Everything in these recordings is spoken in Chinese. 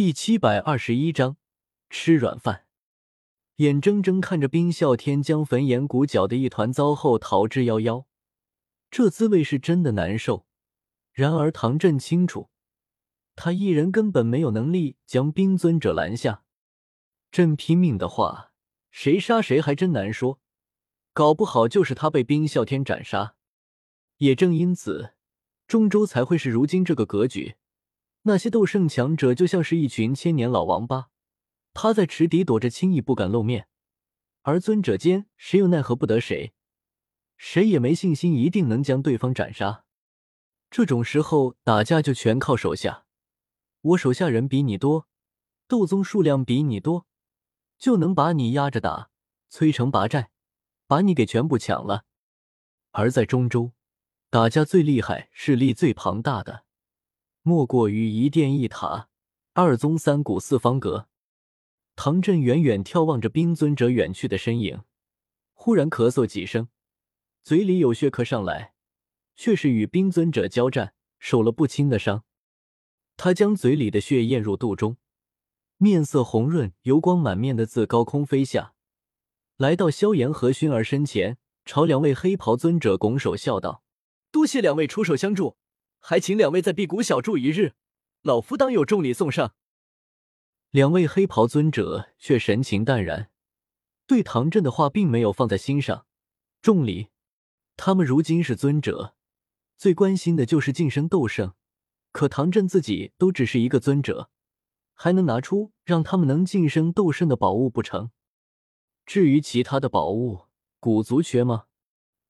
第七百二十一章吃软饭。眼睁睁看着冰啸天将焚炎谷搅得一团糟后逃之夭夭，这滋味是真的难受。然而唐振清楚，他一人根本没有能力将冰尊者拦下。朕拼命的话，谁杀谁还真难说，搞不好就是他被冰啸天斩杀。也正因此，中州才会是如今这个格局。那些斗圣强者就像是一群千年老王八，趴在池底躲着，轻易不敢露面。而尊者间谁又奈何不得谁，谁也没信心一定能将对方斩杀。这种时候打架就全靠手下，我手下人比你多，斗宗数量比你多，就能把你压着打，摧城拔寨，把你给全部抢了。而在中州，打架最厉害、势力最庞大的。莫过于一殿一塔，二宗三谷四方阁。唐振远远眺望着冰尊者远去的身影，忽然咳嗽几声，嘴里有血咳上来，却是与冰尊者交战，受了不轻的伤。他将嘴里的血咽入肚中，面色红润，油光满面的自高空飞下，来到萧炎和薰儿身前，朝两位黑袍尊者拱手笑道：“多谢两位出手相助。”还请两位在辟谷小住一日，老夫当有重礼送上。两位黑袍尊者却神情淡然，对唐振的话并没有放在心上。重礼，他们如今是尊者，最关心的就是晋升斗圣。可唐振自己都只是一个尊者，还能拿出让他们能晋升斗圣的宝物不成？至于其他的宝物，古族缺吗？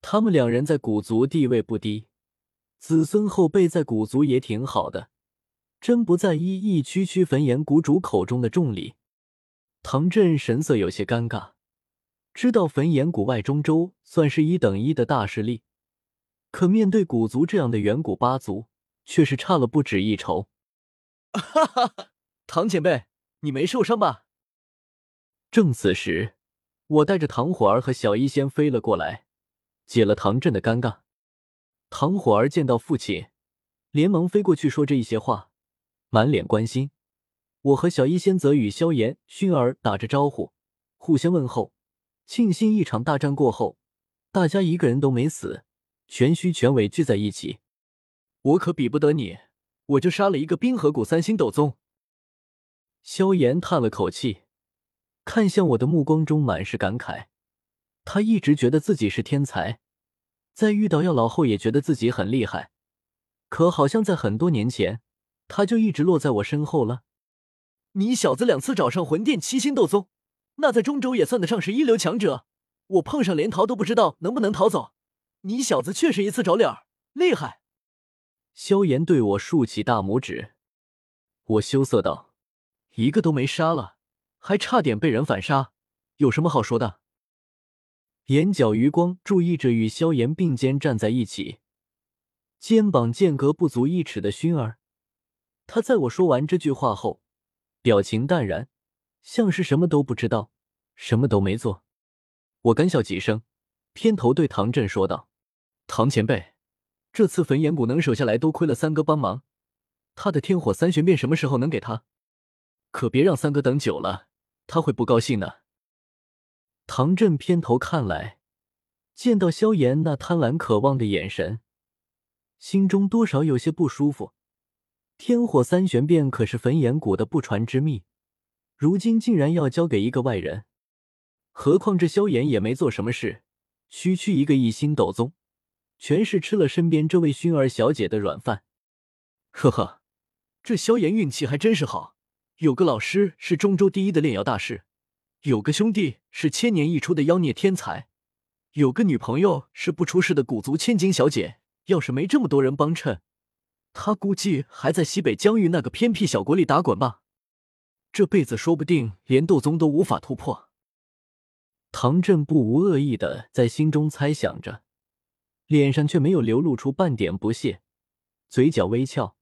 他们两人在古族地位不低。子孙后辈在古族也挺好的，真不在意一区区焚炎谷主口中的重礼。唐振神色有些尴尬，知道焚炎谷外中州算是一等一的大势力，可面对古族这样的远古八族，却是差了不止一筹。哈哈哈，唐前辈，你没受伤吧？正此时，我带着唐火儿和小医仙飞了过来，解了唐振的尴尬。唐火儿见到父亲，连忙飞过去说这一些话，满脸关心。我和小医仙则与萧炎、薰儿打着招呼，互相问候，庆幸一场大战过后，大家一个人都没死，全虚全伪聚在一起。我可比不得你，我就杀了一个冰河谷三星斗宗。萧炎叹了口气，看向我的目光中满是感慨。他一直觉得自己是天才。在遇到药老后，也觉得自己很厉害，可好像在很多年前，他就一直落在我身后了。你小子两次找上魂殿七星斗宗，那在中州也算得上是一流强者。我碰上连逃都不知道能不能逃走，你小子确实一次找脸儿，厉害。萧炎对我竖起大拇指，我羞涩道：“一个都没杀了，还差点被人反杀，有什么好说的？”眼角余光注意着与萧炎并肩站在一起，肩膀间隔不足一尺的熏儿。他在我说完这句话后，表情淡然，像是什么都不知道，什么都没做。我干笑几声，偏头对唐振说道：“唐前辈，这次焚炎谷能守下来，多亏了三哥帮忙。他的天火三玄变什么时候能给他？可别让三哥等久了，他会不高兴的。”唐振偏头看来，见到萧炎那贪婪渴望的眼神，心中多少有些不舒服。天火三玄变可是焚炎谷的不传之秘，如今竟然要交给一个外人。何况这萧炎也没做什么事，区区一个一星斗宗，全是吃了身边这位薰儿小姐的软饭。呵呵，这萧炎运气还真是好，有个老师是中州第一的炼药大师。有个兄弟是千年一出的妖孽天才，有个女朋友是不出世的古族千金小姐。要是没这么多人帮衬，他估计还在西北疆域那个偏僻小国里打滚吧。这辈子说不定连斗宗都无法突破。唐振不无恶意的在心中猜想着，脸上却没有流露出半点不屑，嘴角微翘，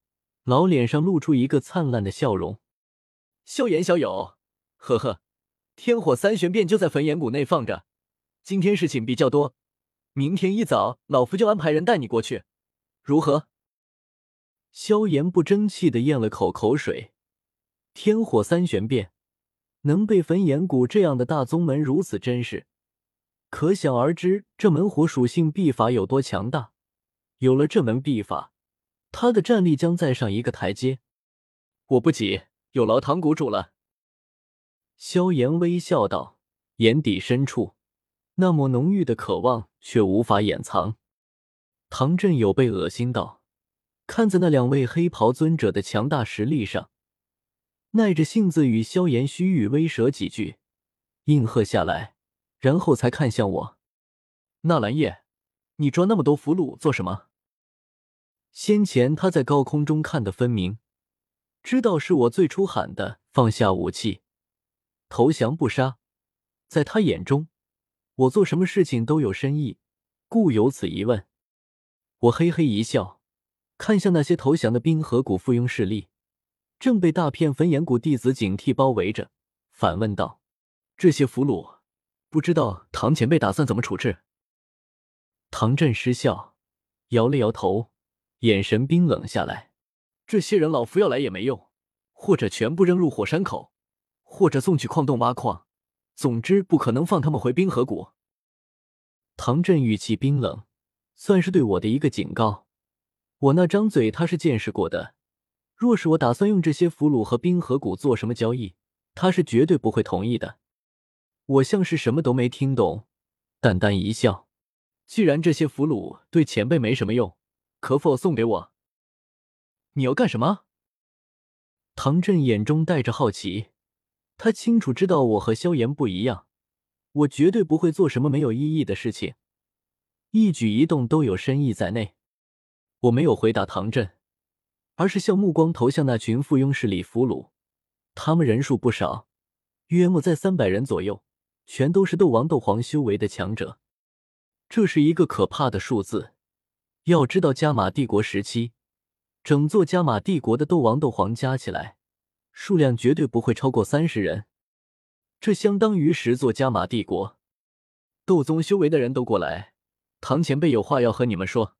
老脸上露出一个灿烂的笑容。萧炎小友，呵呵。天火三玄变就在焚炎谷内放着，今天事情比较多，明天一早老夫就安排人带你过去，如何？萧炎不争气的咽了口口水，天火三玄变，能被焚炎谷这样的大宗门如此珍视，可想而知这门火属性秘法有多强大。有了这门秘法，他的战力将再上一个台阶。我不急，有劳唐谷主了。萧炎微笑道，眼底深处那抹浓郁的渴望却无法掩藏。唐振有被恶心到，看在那两位黑袍尊者的强大实力上，耐着性子与萧炎虚与威慑几句，应和下来，然后才看向我：“纳兰叶，你装那么多俘虏做什么？”先前他在高空中看得分明，知道是我最初喊的放下武器，投降不杀。在他眼中，我做什么事情都有深意，故有此疑问。我嘿嘿一笑，看向那些投降的冰河谷附庸势力，正被大片焚炎谷弟子警惕包围着，反问道：“这些俘虏，不知道唐前辈打算怎么处置？”唐振失笑，摇了摇头。眼神冰冷下来，这些人老夫要来也没用，或者全部扔入火山口，或者送去矿洞挖矿，总之不可能放他们回冰河谷。唐振语气冰冷，算是对我的一个警告。我那张嘴他是见识过的，若是我打算用这些俘虏和冰河谷做什么交易，他是绝对不会同意的。我像是什么都没听懂，淡淡一笑，既然这些俘虏对前辈没什么用。可否送给我？你要干什么？唐振眼中带着好奇，他清楚知道我和萧炎不一样，我绝对不会做什么没有意义的事情，一举一动都有深意在内。我没有回答唐振，而是向目光投向那群附庸势力俘虏，他们人数不少，约莫在三百人左右，全都是斗王、斗皇修为的强者，这是一个可怕的数字。要知道，加玛帝国时期，整座加玛帝国的斗王、斗皇加起来，数量绝对不会超过三十人。这相当于十座加玛帝国。斗宗修为的人都过来，唐前辈有话要和你们说。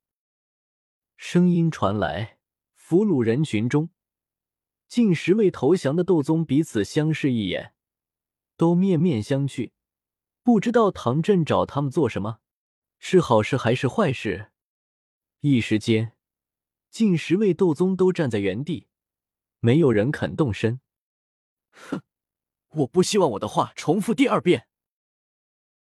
声音传来，俘虏人群中，近十位投降的斗宗彼此相视一眼，都面面相觑，不知道唐振找他们做什么，是好事还是坏事。一时间，近十位斗宗都站在原地，没有人肯动身。哼，我不希望我的话重复第二遍。